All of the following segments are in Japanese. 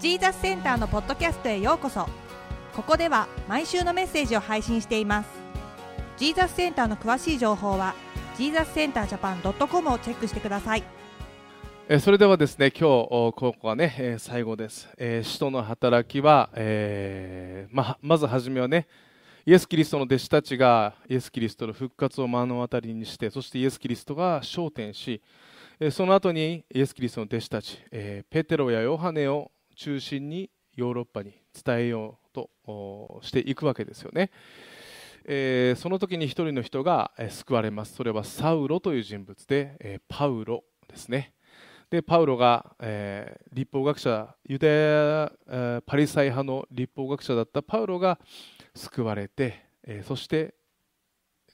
ジーザスセンターのポッドキャストへようこそ。ここでは毎週のメッセージを配信しています。ジーザスセンターの詳しい情報はジーザスセンタージャパン .com をチェックしてください。えそれではですね今日ここはね、え最後です、えー使徒の働きは、えーままずはじめはねイエス・キリストの弟子たちがイエス・キリストの復活を目の当たりにしてそしてイエス・キリストが昇天しえその後にイエス・キリストの弟子たち、えーペテロやヨハネを中心にヨーロッパに伝えようとしていくわけですよね、えーその時に一人の人が、救われます。それはサウロという人物で、えーパウロですね。でパウロが、えー立法学者ユダヤ、えーパリサイ派の立法学者だったパウロが救われて、えーそして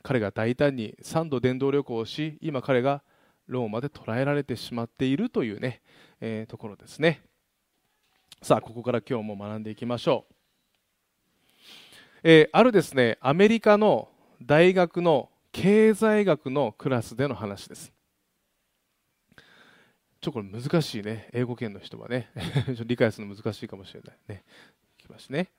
彼が大胆に3度伝道旅行をし今彼がローマで捕らえられてしまっているというね、えところですね。さあここから今日も学んでいきましょう、えーあるですねアメリカの大学の経済学のクラスでの話です。ちょっとこれ難しいね。英語圏の人はね。理解するの難しいかもしれない。ね。いきますね、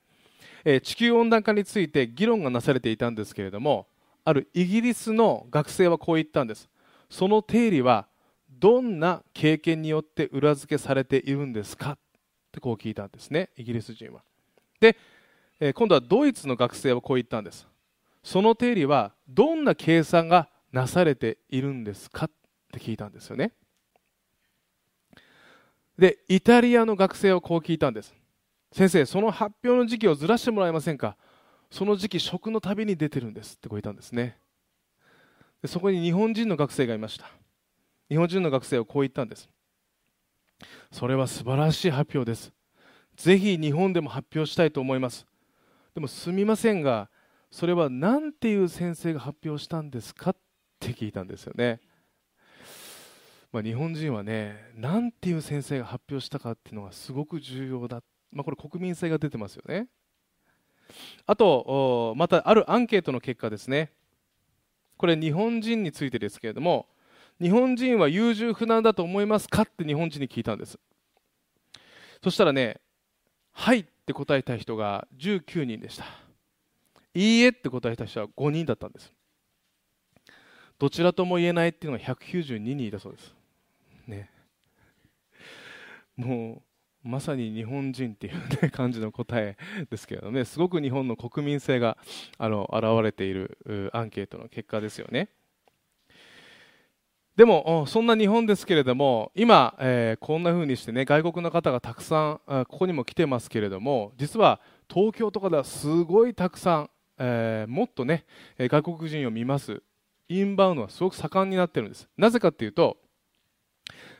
えー地球温暖化について議論がなされていたんですけれどもあるイギリスの学生はこう言ったんです。その定理はどんな経験によって裏付けされているんですかってこう聞いたんですねイギリス人は。で、えー今度はドイツの学生はこう言ったんです。その定理はどんな計算がなされているんですかって聞いたんですよね。でイタリアの学生はこう聞いたんです。先生その発表の時期をずらしてもらえませんか？その時期食の旅に出てるんですってこう言ったんですね。でそこに日本人の学生がいました。日本人の学生はこう言ったんです。それは素晴らしい発表です。ぜひ日本でも発表したいと思います。でもすみませんがそれは何ていう先生が発表したんですかって聞いたんですよね。まあ、日本人はね、なんていう先生が発表したかっていうのがすごく重要だ、まあ、これ、国民性が出てますよね。あと、またあるアンケートの結果ですね、これ、日本人についてですけれども、日本人は優柔不断だと思いますかって日本人に聞いたんです。そしたらね、はいって答えた人が19人でした。いいえって答えた人は5人だったんです。どちらとも言えないっていうのが192人いたそうです。ね、もうまさに日本人っていう、ね、感じの答えですけどねすごく日本の国民性があの現れているアンケートの結果ですよねでもそんな日本ですけれども今、えーこんな風にしてね外国の方がたくさんここにも来てますけれども実は東京とかではすごいたくさん、えーもっとね外国人を見ますインバウンドはすごく盛んになってるんですなぜかっていうと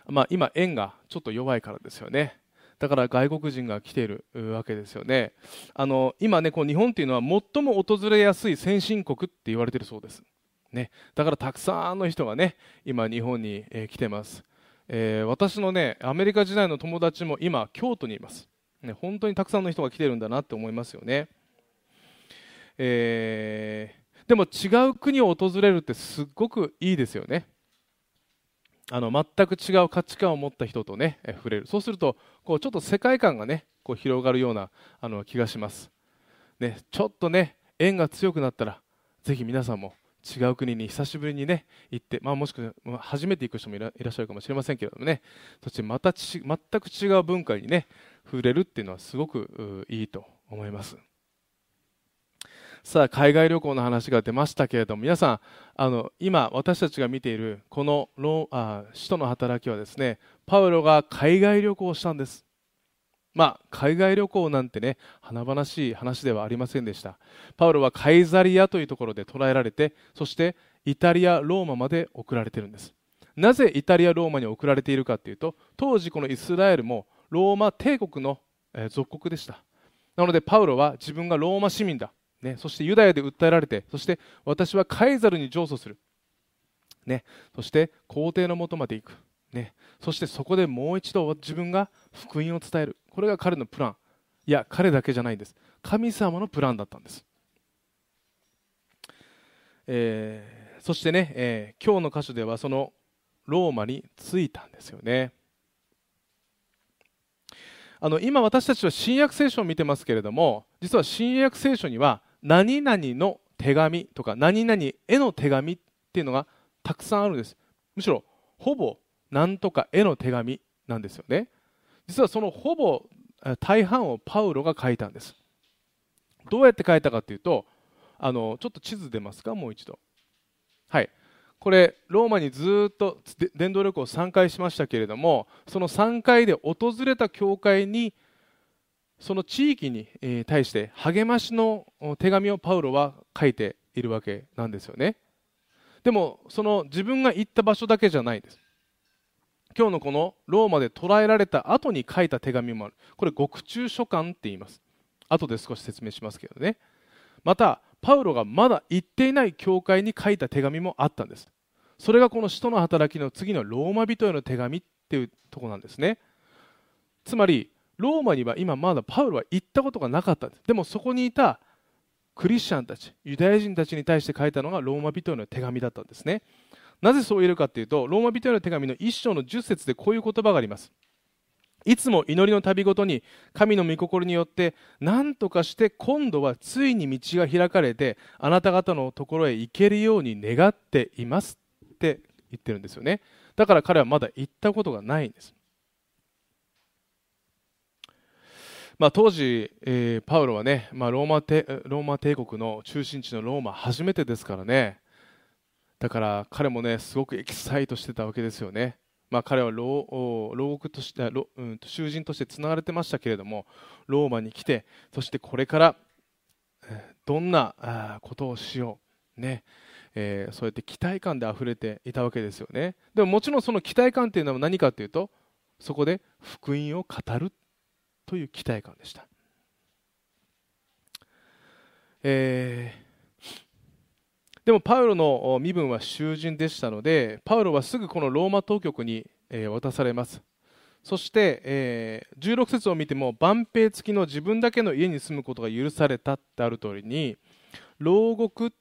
まあ、今、円がちょっと弱いからですよね。だから外国人が来ているわけですよね。あの今ね、こう日本っていうのは最も訪れやすい先進国って言われているそうです。ね、だからたくさんの人がね、今日本に、えー来てます、えー私のね、アメリカ時代の友達も今、京都にいます。ね、本当にたくさんの人が来てるんだなって思いますよね。えーでも違う国を訪れるってすっごくいいですよね。あの全く違う価値観を持った人とねえ触れるそうするとこうちょっと世界観がねこう広がるようなあの気がします、ね、ちょっとね縁が強くなったらぜひ皆さんも違う国に久しぶりにね行って、まあ、もしくは初めて行く人もいらっしゃるかもしれませんけれどもねそしてまた全く違う文化にね触れるっていうのはすごくいいと思います。さあ海外旅行の話が出ましたけれども皆さんあの今私たちが見ているこのロあ使徒の働きはですねパウロが海外旅行をしたんです。まあ海外旅行なんてね華々しい話ではありませんでした。パウロはカイザリアというところで捕らえられてそしてイタリアローマまで送られてるんです。なぜイタリアローマに送られているかというと当時このイスラエルもローマ帝国の、え属国でした。なのでパウロは自分がローマ市民だ。ね、そしてユダヤで訴えられてそして私はカイザルに上訴する、ね、そして皇帝のもとまで行く、ね、そしてそこでもう一度自分が福音を伝える。これが彼のプラン。いや彼だけじゃないんです。神様のプランだったんです、えーそしてね、えー今日の箇所ではそのローマに着いたんですよね。あの今私たちは新約聖書を見てますけれども実は新約聖書には何々の手紙とか何々への手紙っていうのがたくさんあるんです。むしろほぼ何とかへの手紙なんですよね。実はそのほぼ大半をパウロが書いたんです。どうやって書いたかというとあのちょっと地図出ますか？もう一度。はい。これローマにずっと伝道旅行を3回しましたけれどもその3回で訪れた教会にその地域に対して励ましの手紙をパウロは書いているわけなんですよね。でもその自分が行った場所だけじゃないです。今日のこのローマで捕らえられた後に書いた手紙もある。これ獄中書簡って言います。後で少し説明しますけどね。またパウロがまだ行っていない教会に書いた手紙もあったんです。それがこの使徒の働きの次のローマ人への手紙っていうとこなんですね。つまりローマには今まだパウロは行ったことがなかったんです。でもそこにいたクリスチャンたちユダヤ人たちに対して書いたのがローマ人への手紙だったんですね。なぜそう言えるかというとローマ人への手紙の1章の10節でこういう言葉があります。いつも祈りの旅ごとに神の御心によって何とかして今度はついに道が開かれてあなた方のところへ行けるように願っていますって言ってるんですよね。だから彼はまだ行ったことがないんです。まあ、当時、えー、パウロはね、まあ、ローマローマ帝国の中心地のローマ初めてですからね。だから彼もねすごくエキサイトしてたわけですよね、まあ、彼は牢獄として、うん、囚人としてつながれてましたけれどもローマに来てそしてこれからどんなことをしようね。えー、そうやって期待感で溢れていたわけですよね。でももちろんその期待感というのは何かというとそこで福音を語るという期待感でした、えー、でもパウロの身分は囚人でしたのでパウロはすぐこのローマ当局に、渡されます。そして、えー、16節を見ても万兵付きの自分だけの家に住むことが許されたってある通りに牢獄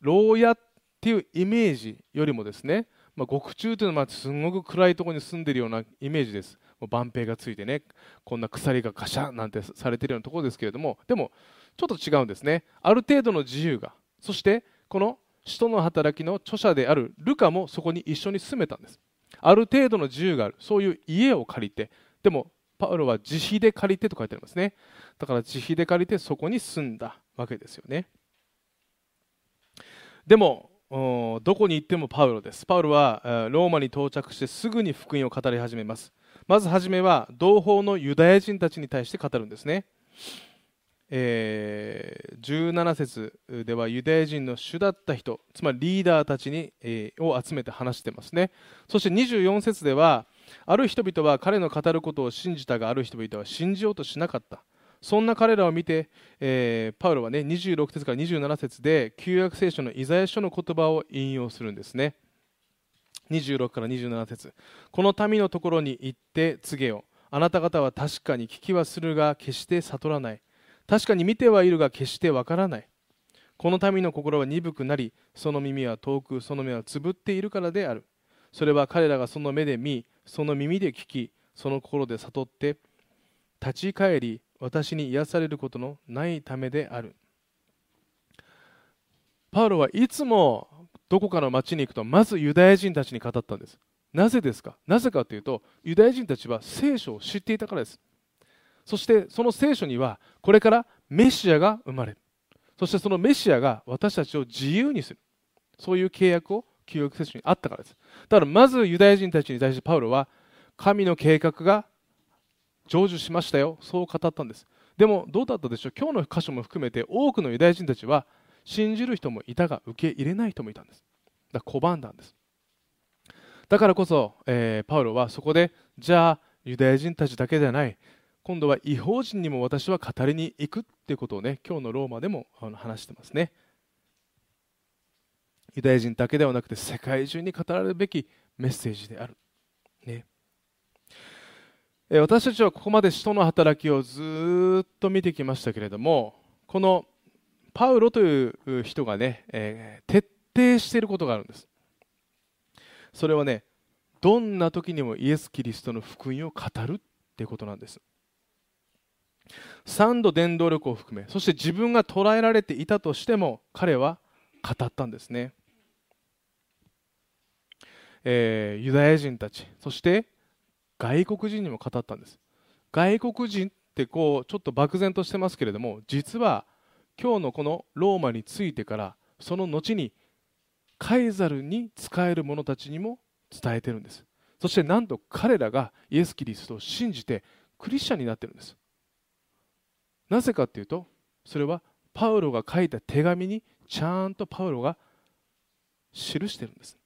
牢屋っていうイメージよりもですね、まあ、獄中というのはすごく暗いところに住んでいるようなイメージです。万平がついてねこんな鎖がガシャンなんてされているようなところですけれどもでもちょっと違うんですね。ある程度の自由が。そしてこの使徒の働きの著者であるルカもそこに一緒に住めたんです。ある程度の自由がある。そういう家を借りて。でもパウロは自費で借りてと書いてありますね。だから自費で借りてそこに住んだわけですよね。でもどこに行ってもパウロです。パウロはローマに到着してすぐに福音を語り始めます。まず初めは同胞のユダヤ人たちに対して語るんですね、えー、17節ではユダヤ人の主だった人つまりリーダーたちに、えー、を集めて話してますね。そして24節ではある人々は彼の語ることを信じたがある人々は信じようとしなかった。そんな彼らを見て、えー、パウロはね26節から27節で旧約聖書のイザヤ書の言葉を引用するんですね。26から27節。この民のところに行って告げよ。あなた方は確かに聞きはするが決して悟らない。確かに見てはいるが決してわからない。この民の心は鈍くなりその耳は遠くその目はつぶっているからである。それは彼らがその目で見その耳で聞きその心で悟って立ち返り私に癒されることのないためである。パウロはいつもどこかの町に行くとまずユダヤ人たちに語ったんです。なぜですか？なぜかというとユダヤ人たちは聖書を知っていたからです。そしてその聖書にはこれからメシアが生まれる。そしてそのメシアが私たちを自由にする。そういう契約を旧約聖書にあったからです。だからまずユダヤ人たちに対してパウロは神の計画が成就しましたよ。そう語ったんです。でもどうだったでしょう？今日の箇所も含めて多くのユダヤ人たちは信じる人もいたが受け入れない人もいたんです。だ拒んだんです。だからこそ、えー、パウロはそこでじゃあユダヤ人たちだけではない。今度は違法人にも私は語りに行くっていうことをね今日のローマでも話してますね。ユダヤ人だけではなくて世界中に語られるべきメッセージである、ね、私たちはここまで使徒の働きをずっと見てきましたけれどもこのパウロという人がね、えー、徹底していることがあるんです。それはねどんな時にもイエス・キリストの福音を語るっていうことなんです。3度伝道力を含めそして自分が捉えられていたとしても彼は語ったんですね、えー、ユダヤ人たちそして外国人にも語ったんです。外国人ってこうちょっと漠然としてますけれども実は今日のこのローマについてからその後にカイザルに仕える者たちにも伝えてるんです。そしてなんと彼らがイエス・キリストを信じてクリスチャンになってるんです。なぜかっていうとそれはパウロが書いた手紙にちゃんとパウロが記してるんです、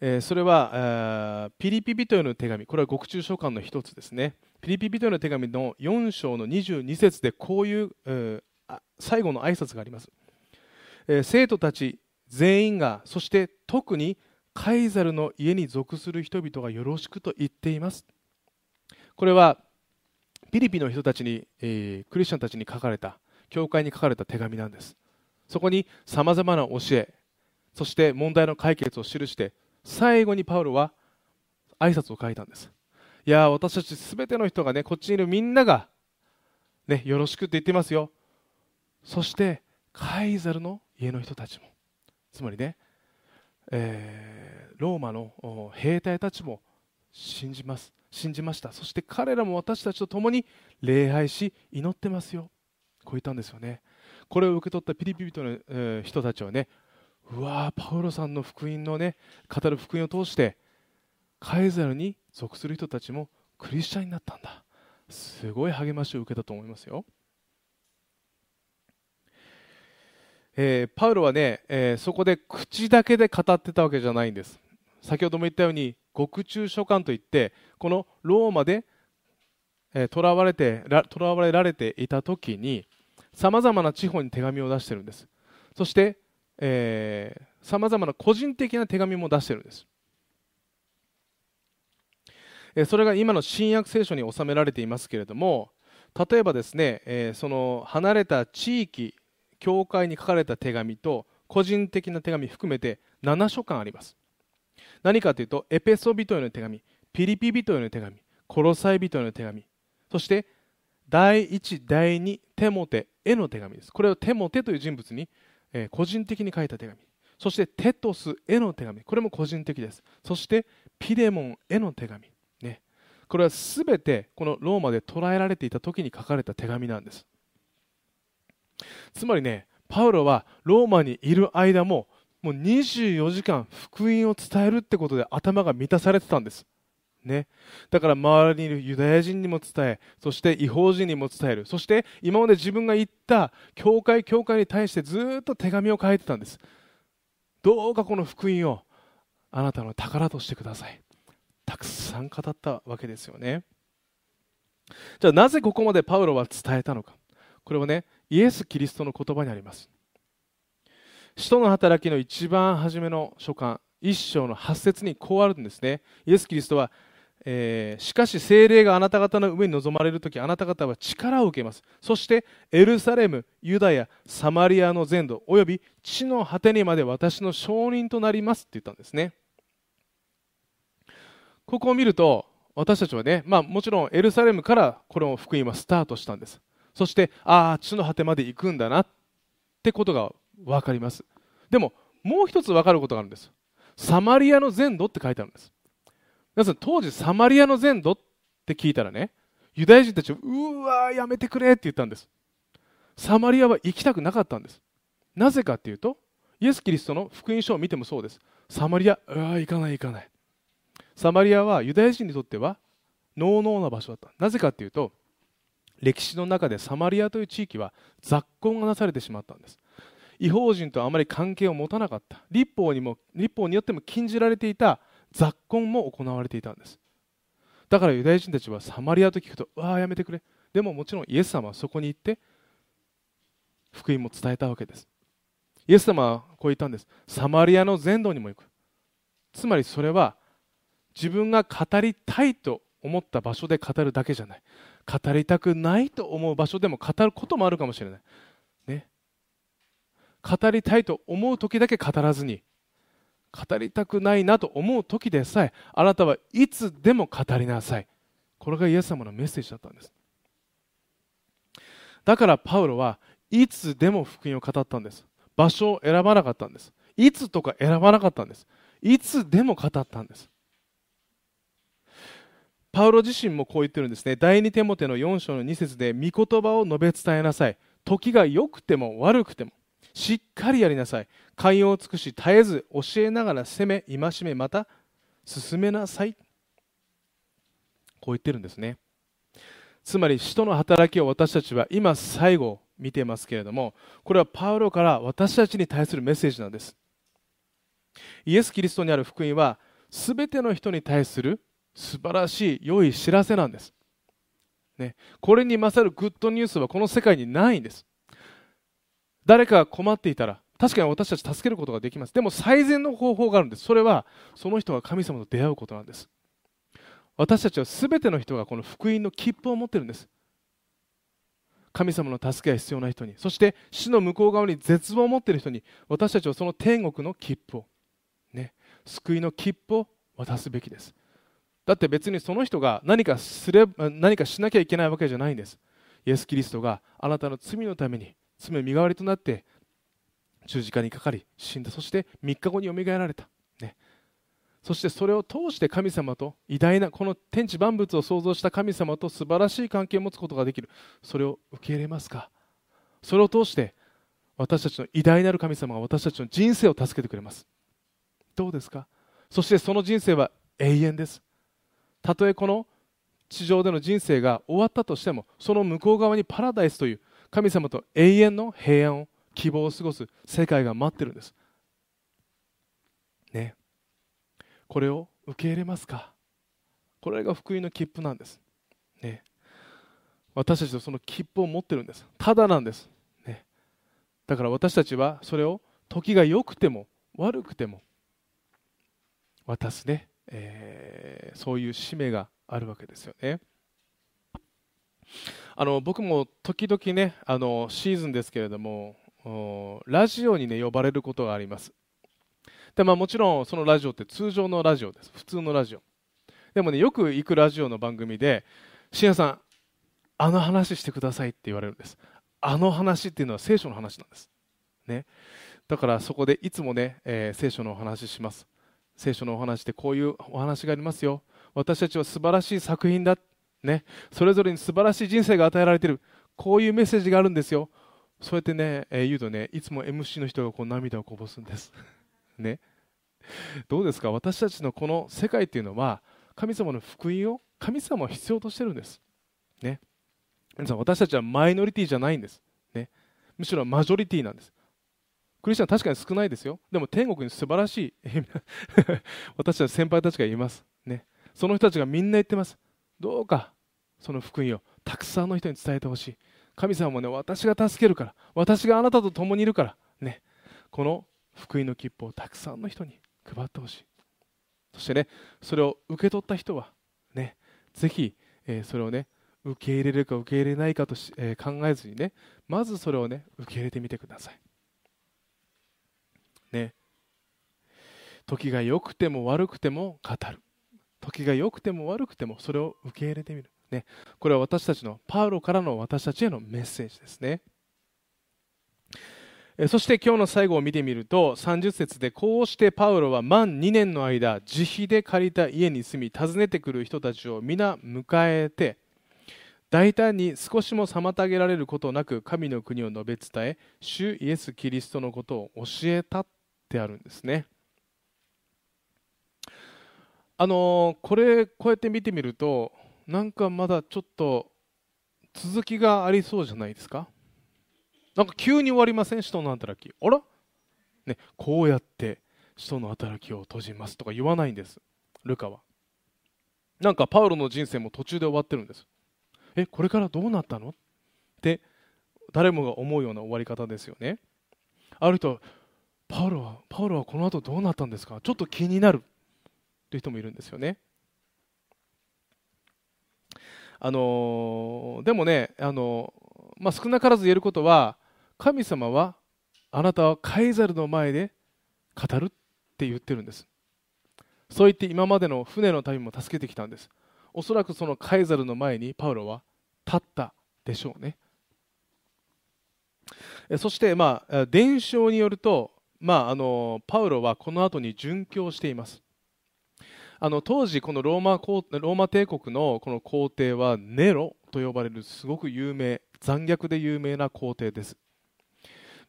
えー、それは、えー、ピリピ人への手紙。これは獄中書簡の一つですね。ピリピ人への手紙の4章の22節でこういう、えー、最後の挨拶があります、え生徒たち全員がそして特にカイザルの家に属する人々がよろしくと言っています。これはピリピの人たちに、えー、クリスチャンたちに書かれた教会に書かれた手紙なんです。そこにさまざまな教えそして問題の解決を記して最後にパウロは挨拶を書いたんです。いや私たち全ての人がねこっちにいるみんながねよろしくって言ってますよ。そしてカイザルの家の人たちも。つまりね、えー、ローマの兵隊たちも信じます。信じました。そして彼らも私たちと共に礼拝し祈ってますよ。こう言ったんですよね。これを受け取ったピリピリとの、人たちはねうわパウロさんの福音のね語る福音を通してカエザルに属する人たちもクリスチャンになったんだ。すごい励ましを受けたと思いますよ、えー、パウロはね、えー、そこで口だけで語ってたわけじゃないんです。先ほども言ったように獄中書簡といってこのローマでとらわれて囚われられていた時にさまざまな地方に手紙を出してるんです。そしてさまざまな個人的な手紙も出してるんです。それが今の新約聖書に収められていますけれども例えばですねその離れた地域教会に書かれた手紙と個人的な手紙含めて7書簡あります。何かというとエペソ人への手紙ピリピ人への手紙コロサイ人への手紙そして第1第2テモテへの手紙です。これをテモテという人物に、えー、個人的に書いた手紙。そしてテトスへの手紙。これも個人的です。そしてピレモンへの手紙。ね。これは全てこのローマで捕らえられていた時に書かれた手紙なんです。つまりねパウロはローマにいる間ももう24時間福音を伝えるってことで頭が満たされてたんです。ね、だから周りにいるユダヤ人にも伝えそして違法人にも伝える。そして今まで自分が言った教会教会に対してずっと手紙を書いてたんです。どうかこの福音をあなたの宝としてください。たくさん語ったわけですよね。じゃあなぜここまでパウロは伝えたのか。これはねイエス・キリストの言葉にあります。使徒の働きの一番初めの書簡一章の8節にこうあるんですね。イエス・キリストは、えー、しかし精霊があなた方の上に臨まれる時あなた方は力を受けます。そしてエルサレムユダヤサマリアの全土および地の果てにまで私の証人となりますって言ったんですね。ここを見ると私たちはね、まあ、もちろんエルサレムからこの福音はスタートしたんです。そしてああ地の果てまで行くんだなってことが分かります。でももう一つ分かることがあるんです。サマリアの全土って書いてあるんです。皆さん当時サマリアの全土って聞いたらねユダヤ人たちはうわやめてくれって言ったんです。サマリアは行きたくなかったんです。なぜかっていうとイエス・キリストの福音書を見てもそうです。サマリアうわ行かない行かない。サマリアはユダヤ人にとってはノーノーな場所だった。なぜかっていうと歴史の中でサマリアという地域は雑婚がなされてしまったんです。違法人とあまり関係を持たなかった。立法にも立法によっても禁じられていた雑婚も行われていたんです。だからユダヤ人たちはサマリアと聞くとああやめてくれ。でももちろんイエス様はそこに行って福音も伝えたわけです。イエス様はこう言ったんです。サマリアの全土にも行く。つまりそれは自分が語りたいと思った場所で語るだけじゃない。語りたくないと思う場所でも語ることもあるかもしれない。語りたいと思う時だけ語らずに語りたくないなと思う時でさえあなたはいつでも語りなさい。これがイエス様のメッセージだったんです。だからパウロはいつでも福音を語ったんです。場所を選ばなかったんです。いつとか選ばなかったんです。いつでも語ったんです。パウロ自身もこう言ってるんですね。第2テモテの4章の2節で御言葉を述べ伝えなさい。時が良くても悪くてもしっかりやりなさい。寛容を尽くし絶えず教えながら責め戒めまた進めなさい。こう言ってるんですね。つまり使徒の働きを私たちは今最後見てますけれどもこれはパウロから私たちに対するメッセージなんです。イエス・キリストにある福音は全ての人に対する素晴らしい良い知らせなんです、ね、これに勝るグッドニュースはこの世界にないんです。誰かが困っていたら確かに私たち助けることができます。でも最善の方法があるんです。それはその人が神様と出会うことなんです。私たちは全ての人がこの福音の切符を持ってるんです。神様の助けが必要な人に。そして死の向こう側に絶望を持っている人に私たちはその天国の切符をね救いの切符を渡すべきです。だって別にその人が何かすれ何かしなきゃいけないわけじゃないんです。イエス・キリストがあなたの罪のために罪身代わりとなって十字架にかかり死んだ。そして3日後によみがえられた、ね、そしてそれを通して神様と偉大なこの天地万物を創造した神様と素晴らしい関係を持つことができる。それを受け入れますか？それを通して私たちの偉大なる神様が私たちの人生を助けてくれます。どうですか？そしてその人生は永遠です。たとえこの地上での人生が終わったとしてもその向こう側にパラダイスという神様と永遠の平安を希望を過ごす世界が待ってるんですねこれを受け入れますか？これが福音の切符なんです。ね、私たちはその切符を持ってるんです。ただなんです。ね、だから私たちはそれを時が良くても悪くても渡すね、えー、そういう使命があるわけですよね。あの僕も時々ねあのシーズンですけれどもラジオにね呼ばれることがあります。で、まあ、もちろんそのラジオって通常のラジオです。普通のラジオ。でもねよく行くラジオの番組で「信也さんあの話してください」って言われるんです。あの話っていうのは聖書の話なんです、ね、だからそこでいつもね、えー、聖書のお話します。聖書のお話でこういうお話がありますよ。私たちは素晴らしい作品だって、ね、それぞれに素晴らしい人生が与えられている。こういうメッセージがあるんですよ。そうやってね、えー、言うとねいつも MC の人がこう涙をこぼすんです。ね。どうですか？私たちのこの世界っていうのは神様の福音を神様は必要としてるんです、ね、皆さん私たちはマイノリティじゃないんです、ね、むしろマジョリティなんです。クリスチャン確かに少ないですよ。でも天国に素晴らしい 私たち先輩たちがいます、ね、その人たちがみんな言ってます。どうかその福音をたくさんの人に伝えてほしい。神様もね私が助けるから私があなたと共にいるからね。この福音の切符をたくさんの人に配ってほしい。そしてねそれを受け取った人はねぜひ、えー、それをね受け入れるか受け入れないかとし、えー、考えずにねまずそれをね受け入れてみてください。ね。時が良くても悪くても語る。時が良くても悪くてもそれを受け入れてみる、ね、これは私たちのパウロからの私たちへのメッセージですね。そして今日の最後を見てみると30節でこうしてパウロは満2年の間自費で借りた家に住み訪ねてくる人たちを皆迎えて大胆に少しも妨げられることなく神の国を述べ伝え主イエス・キリストのことを教えたってあるんですね。あのこれこうやって見てみるとなんかまだちょっと続きがありそうじゃないですか？なんか急に終わりません？使徒の働き。あら、ね、こうやって使徒の働きを閉じますとか言わないんです。ルカは。なんかパウロの人生も途中で終わってるんです。えこれからどうなったの？って誰もが思うような終わり方ですよね。ある人パウロはパウロはこの後どうなったんですか？ちょっと気になる。という人もいるんですよね。あの、でもね、あの、まあ、少なからず言えることは神様はあなたはカイザルの前で語るって言ってるんです。そう言って今までの船の旅も助けてきたんです。おそらくそのカイザルの前にパウロは立ったでしょうね。そして、まあ、伝承によると、まあ、あのパウロはこの後に殉教しています。あの当時このローマローマ帝国のこの皇帝はネロと呼ばれるすごく有名残虐で有名な皇帝です。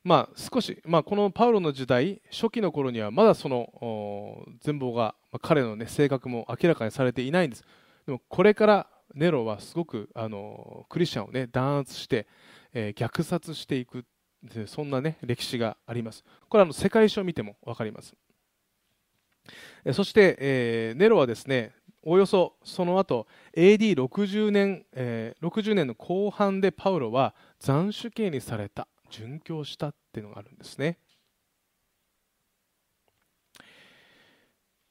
まあ、少し、まあ、このパウロの時代初期の頃にはまだその全貌が、まあ、彼の、ね、性格も明らかにされていないんです。でもこれからネロはすごくあのクリスチャンを、ね、弾圧して、えー、虐殺していくそんな、ね、歴史があります。これはあの世界史を見ても分かります。そして、えー、ネロはですねおよそその後 AD60 年、えー、60年の後半でパウロは斬首刑にされた殉教したっていうのがあるんですね、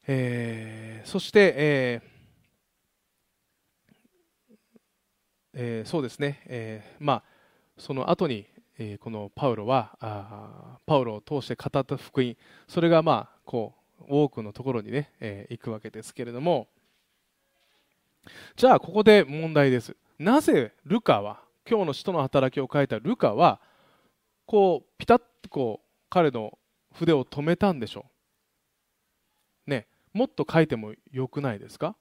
えー、そして、えーえー、そうですね、えー、まあその後に、えー、このパウロはあパウロを通して語った福音それがまあこう多くのところにね、えー、行くわけですけれども。じゃあここで問題です。なぜルカは今日の使徒の働きを書いたルカはこうピタッとこう彼の筆を止めたんでしょう？ねもっと書いてもよくないですか？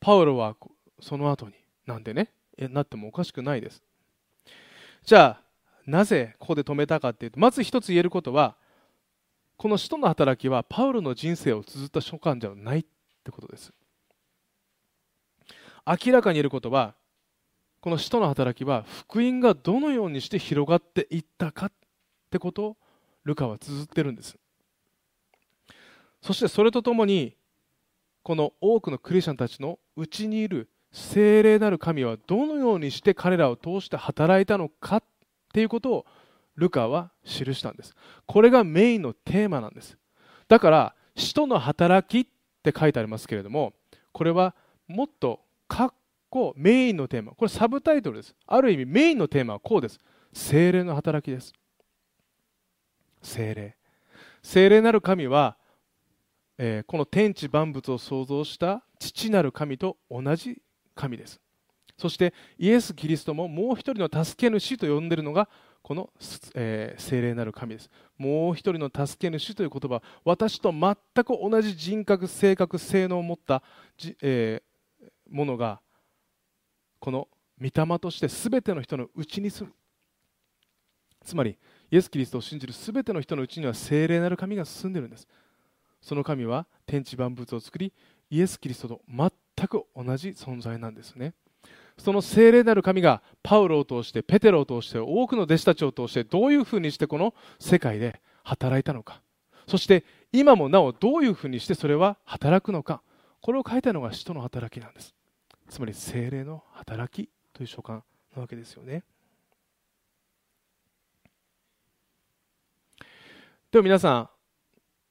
パウロはその後になんでね？なってもおかしくないです。じゃあなぜここで止めたかっていうとまず一つ言えることはこの使徒の働きはパウロの人生を綴った書簡じゃないってことです。明らかに言えることはこの使徒の働きは福音がどのようにして広がっていったかってことをルカは綴ってるんです。そしてそれとともにこの多くのクリスチャンたちのうちにいる聖霊なる神はどのようにして彼らを通して働いたのかっていうことをルカは記したんです。これがメインのテーマなんです。だから使徒の働きって書いてありますけれどもこれはもっとかこメインのテーマ。これサブタイトルです。ある意味メインのテーマはこうです。精霊の働きです。精霊。精霊なる神は、えー、この天地万物を創造した父なる神と同じ神です。そしてイエス・キリストももう一人の助け主と呼んでいるのがこの、えー、聖霊なる神です。もう一人の助け主という言葉私と全く同じ人格性格性能を持ったじ、えー、ものがこの御霊として全ての人のうちにする。つまりイエス・キリストを信じる全ての人のうちには聖霊なる神が進んでるんです。その神は天地万物を作りイエス・キリストと全く同じ存在なんですね。その聖霊なる神がパウロを通してペテロを通して多くの弟子たちを通してどういうふうにしてこの世界で働いたのか。そして今もなおどういうふうにしてそれは働くのか。これを書いたのが使徒の働きなんです。つまり精霊の働きという書簡なわけですよね。でも皆さん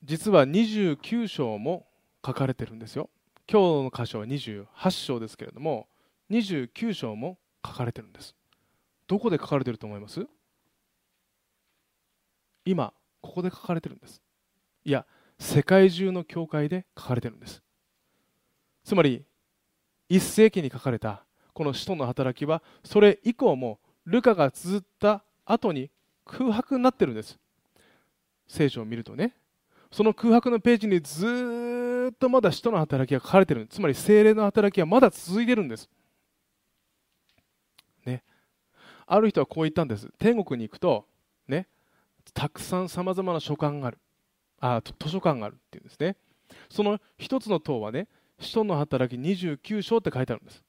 実は29章も書かれてるんですよ。今日の箇所は28章ですけれども29章も書かれてるんです。どこで書かれてると思います？今ここで書かれてるんです。いや世界中の教会で書かれてるんです。つまり1世紀に書かれたこの使徒の働きはそれ以降もルカが綴った後に空白になってるんです。聖書を見るとね。その空白のページにずっとまだ使徒の働きが書かれてる。つまり精霊の働きはまだ続いてるんですねある人はこう言ったんです。天国に行くとねたくさんさまざまな書簡がある。あ図書館があるっていうんですね。その一つの塔はね使徒の働き29章って書いてあるんです。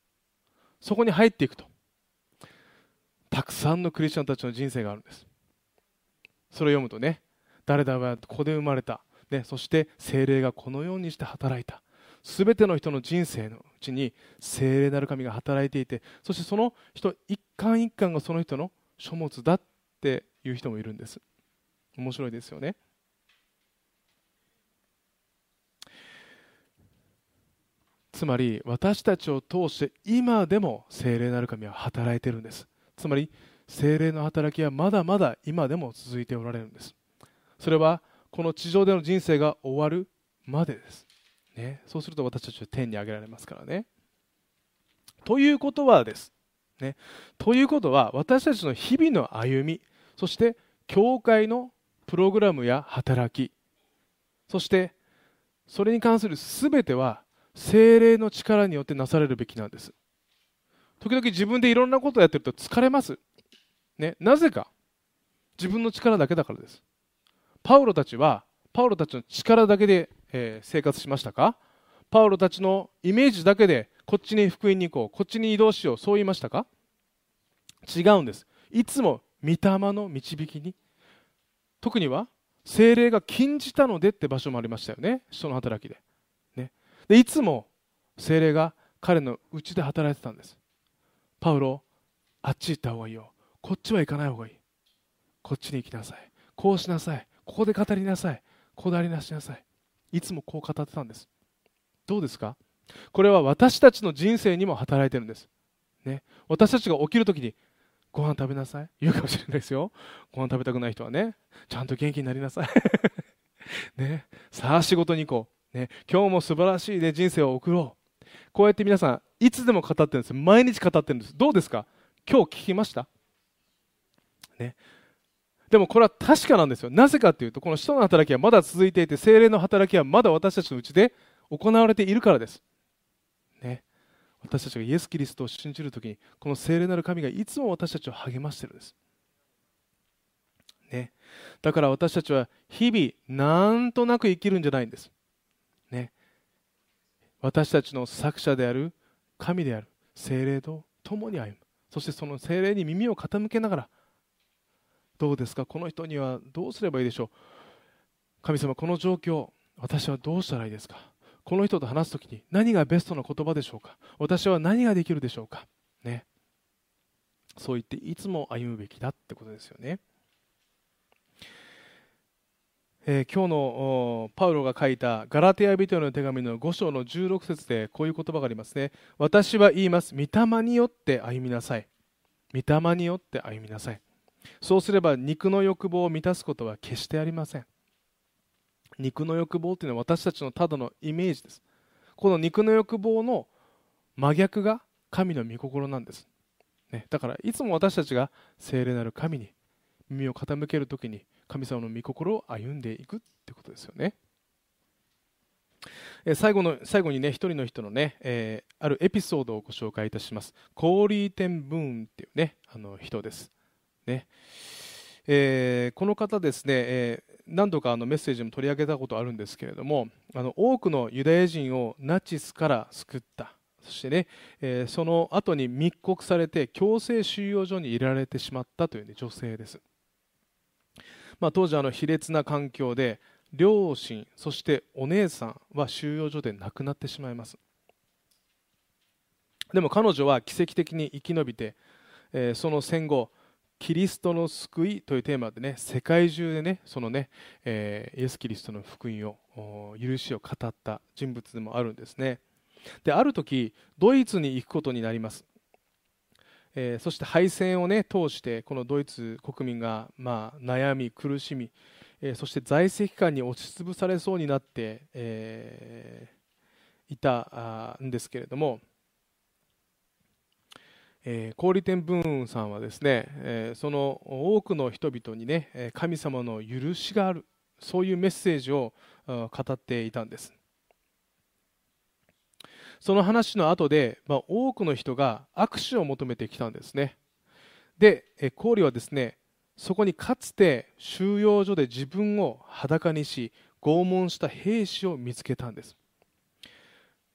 そこに入っていくとたくさんのクリスチャンたちの人生があるんです。それを読むとね誰々はここで生まれた、ね、そして精霊がこのようにして働いた。すべての人の人生のうちに精霊なる神が働いていてそしてその人一巻一巻がその人の書物だっていう人もいるんです。面白いですよね。つまり私たちを通して今でも精霊なる神は働いてるんです。つまり精霊の働きはまだまだ今でも続いておられるんです。それはこの地上での人生が終わるまでです、ね、そうすると私たちは天に上げられますからね。ということはです、ね、ということは私たちの日々の歩みそして教会のプログラムや働きそしてそれに関する全ては精霊の力によってなされるべきなんです。時々自分でいろんなことをやってると疲れます、ね、なぜか。自分の力だけだからです。パウロたちはパウロたちの力だけで、えー、生活しましたか？パウロたちのイメージだけでこっちに福音に行こう。こっちに移動しよう。そう言いましたか？違うんです。いつも御霊の導きに。特には精霊が禁じたのでって場所もありましたよね。人の働きで。ね。でいつも精霊が彼のうちで働いてたんです。パウロあっち行った方がいいよ。こっちは行かない方がいい。こっちに行きなさい。こうしなさい。ここで語りなさい。ここでありなしなさい。いつもこう語ってたんです。どうですか？これは私たちの人生にも働いてるんです、ね、私たちが起きるときにご飯食べなさい。言うかもしれないですよ。ご飯食べたくない人はね。ちゃんと元気になりなさい。ね、さあ仕事に行こう、ね、今日も素晴らしい、ね、人生を送ろう。こうやって皆さんいつでも語ってるんです。毎日語ってるんです。どうですか？今日聞きました？ね。でもこれは確かなんですよ。なぜかというとこの使徒の働きはまだ続いていて精霊の働きはまだ私たちのうちで行われているからです。私たちがイエス・キリストを信じるときに、この聖霊なる神がいつも私たちを励ましているんです。ね、だから私たちは日々、なんとなく生きるんじゃないんです。ね、私たちの作者である神である聖霊と共に歩む。そしてその聖霊に耳を傾けながら、どうですか、この人にはどうすればいいでしょう？神様、この状況、私はどうしたらいいですか？この人と話すときに何がベストな言葉でしょうか？私は何ができるでしょうか？ね。そう言っていつも歩むべきだってことですよね、えー、今日のパウロが書いたガラテヤ人への手紙の5章の16節でこういう言葉がありますね。私は言います。御霊によって歩みなさい。御霊によって歩みなさい。そうすれば肉の欲望を満たすことは決してありません。肉の欲望というのは私たちのただのイメージです。この肉の欲望の真逆が神の御心なんです、ね、だからいつも私たちが聖霊なる神に耳を傾けるときに神様の御心を歩んでいくってことですよね。え最後の最後にね一人の人のね、えー、あるエピソードをご紹介いたします。コーリー・テン・ブーンっていうねあの人です。ね、えー、この方ですね、えー何度かあのメッセージも取り上げたことあるんですけれどもあの多くのユダヤ人をナチスから救った。そしてね、えー、その後に密告されて強制収容所に入れられてしまったという、ね、女性です、まあ、当時あの卑劣な環境で両親そしてお姉さんは収容所で亡くなってしまいます。でも彼女は奇跡的に生き延びて、えー、その戦後キリストの救いというテーマでね世界中でねそのね、え、イエス・キリストの福音を許しを語った人物でもあるんですね。である時ドイツに行くことになります、え、そして敗戦をね通してこのドイツ国民が、まあ、悩み苦しみ、え、そして在籍感に押しつぶされそうになって、えいたんですけれどもえー、小売店ブーンさんはですね、えー、その多くの人々にね神様の許しがあるそういうメッセージを語っていたんです。その話の後で、まあ、多くの人が握手を求めてきたんですね。でコーリはですねそこにかつて収容所で自分を裸にし拷問した兵士を見つけたんです。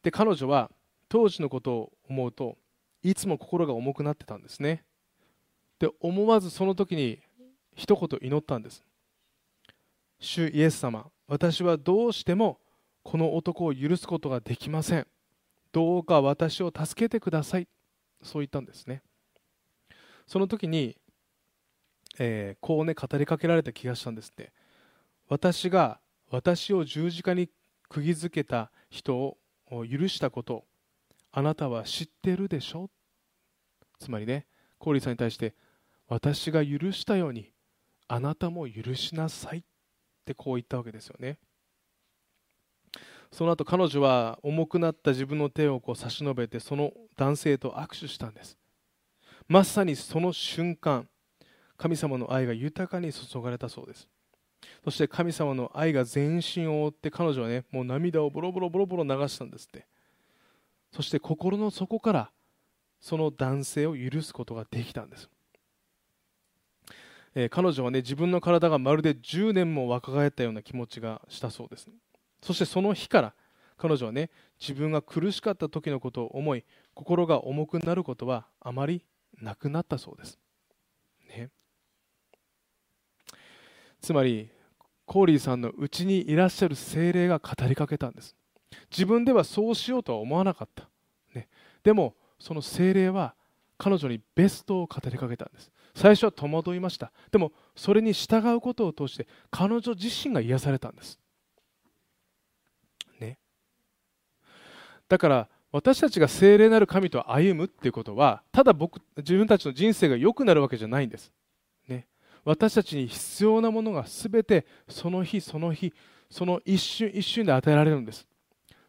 で彼女は当時のことを思うといつも心が重くなってたんですね。で思わずその時に一言祈ったんです。主イエス様私はどうしてもこの男を許すことができません。どうか私を助けてください。そう言ったんですね。その時に、えー、こうね語りかけられた気がしたんですって。私が私を十字架に釘付けた人を許したことあなたは知ってるでしょ？つまりねコーリーさんに対して私が許したようにあなたも許しなさい。ってこう言ったわけですよね。その後彼女は重くなった自分の手をこう差し伸べてその男性と握手したんです。まさにその瞬間神様の愛が豊かに注がれたそうです。そして神様の愛が全身を覆って彼女はねもう涙をボロボロボロボロ流したんですって。そして心の底からその男性を許すことができたんです、えー、彼女はね自分の体がまるで10年も若返ったような気持ちがしたそうです。そしてその日から彼女はね自分が苦しかった時のことを思い心が重くなることはあまりなくなったそうです、ね、つまりコーリーさんのうちにいらっしゃる精霊が語りかけたんです。自分ではそうしようとは思わなかった、ね、でもその精霊は彼女にベストを語りかけたんです。最初は戸惑いました。でもそれに従うことを通して彼女自身が癒されたんです。ね。だから私たちが聖霊なる神と歩むっていうことはただ僕自分たちの人生が良くなるわけじゃないんです、ね、私たちに必要なものが全てその日その日その一瞬一瞬で与えられるんです。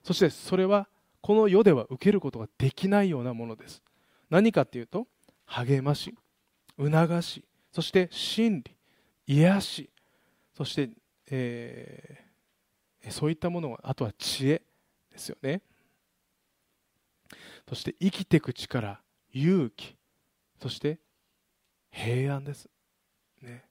そしてそれはこの世では受けることができないようなものです。何かっていうと励まし促しそして真理癒しそして、えー、そういったものがあとは知恵ですよね。そして生きていく力勇気そして平安です、ね、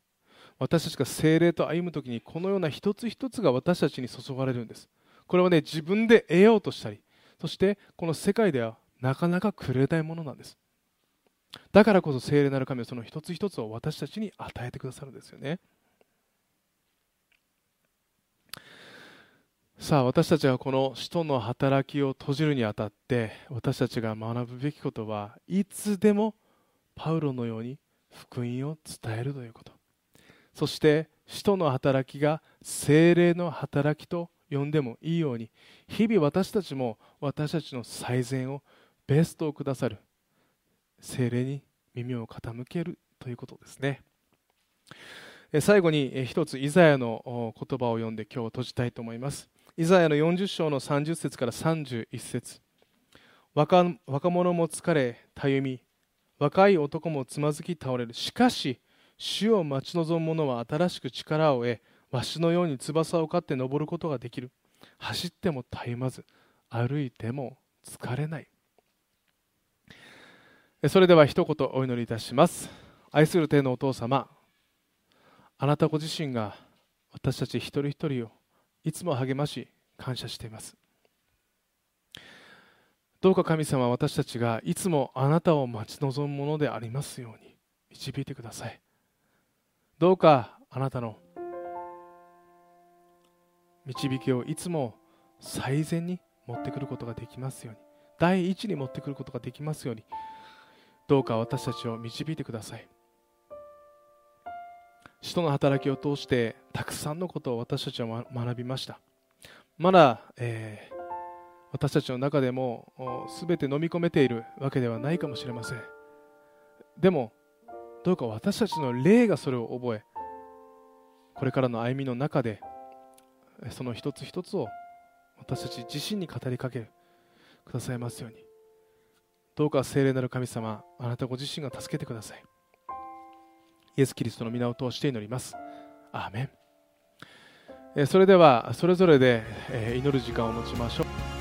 私たちが精霊と歩む時にこのような一つ一つが私たちに注がれるんです。これはね自分で得ようとしたりそしてこの世界ではなかなかくれないものなんです。だからこそ聖霊なる神はその一つ一つを私たちに与えてくださるんですよね。さあ私たちがこの使徒の働きを閉じるにあたって私たちが学ぶべきことはいつでもパウロのように福音を伝えるということ。そして使徒の働きが精霊の働きと呼んでもいいように日々私たちも私たちの最善をベストをくださる精霊に耳を傾けるということですね。最後に一つイザヤの言葉を読んで今日閉じたいと思います。イザヤの40章の30節から31節。若若者も疲れたゆみ若い男もつまずき倒れる。しかし主を待ち望む者は新しく力を得わしのように翼を飼って登ることができる。走ってもたゆまず歩いても疲れない。それでは一言お祈りいたします。愛する天のお父様あなたご自身が私たち一人一人をいつも励まし感謝しています。どうか神様私たちがいつもあなたを待ち望むものでありますように導いてください。どうかあなたの導きをいつも最善に持ってくることができますように第一に持ってくることができますようにどうか私たちを導いてください。使徒の働きを通してたくさんのことを私たちは学びました。まだ、えー、私たちの中でも全て飲み込めているわけではないかもしれません。でもどうか私たちの霊がそれを覚えこれからの歩みの中でその一つ一つを私たち自身に語りかけるくださいますように。どうか聖霊なる神様あなたご自身が助けてください。イエス・キリストの皆を通して祈ります。アーメン。それではそれぞれで祈る時間を持ちましょう。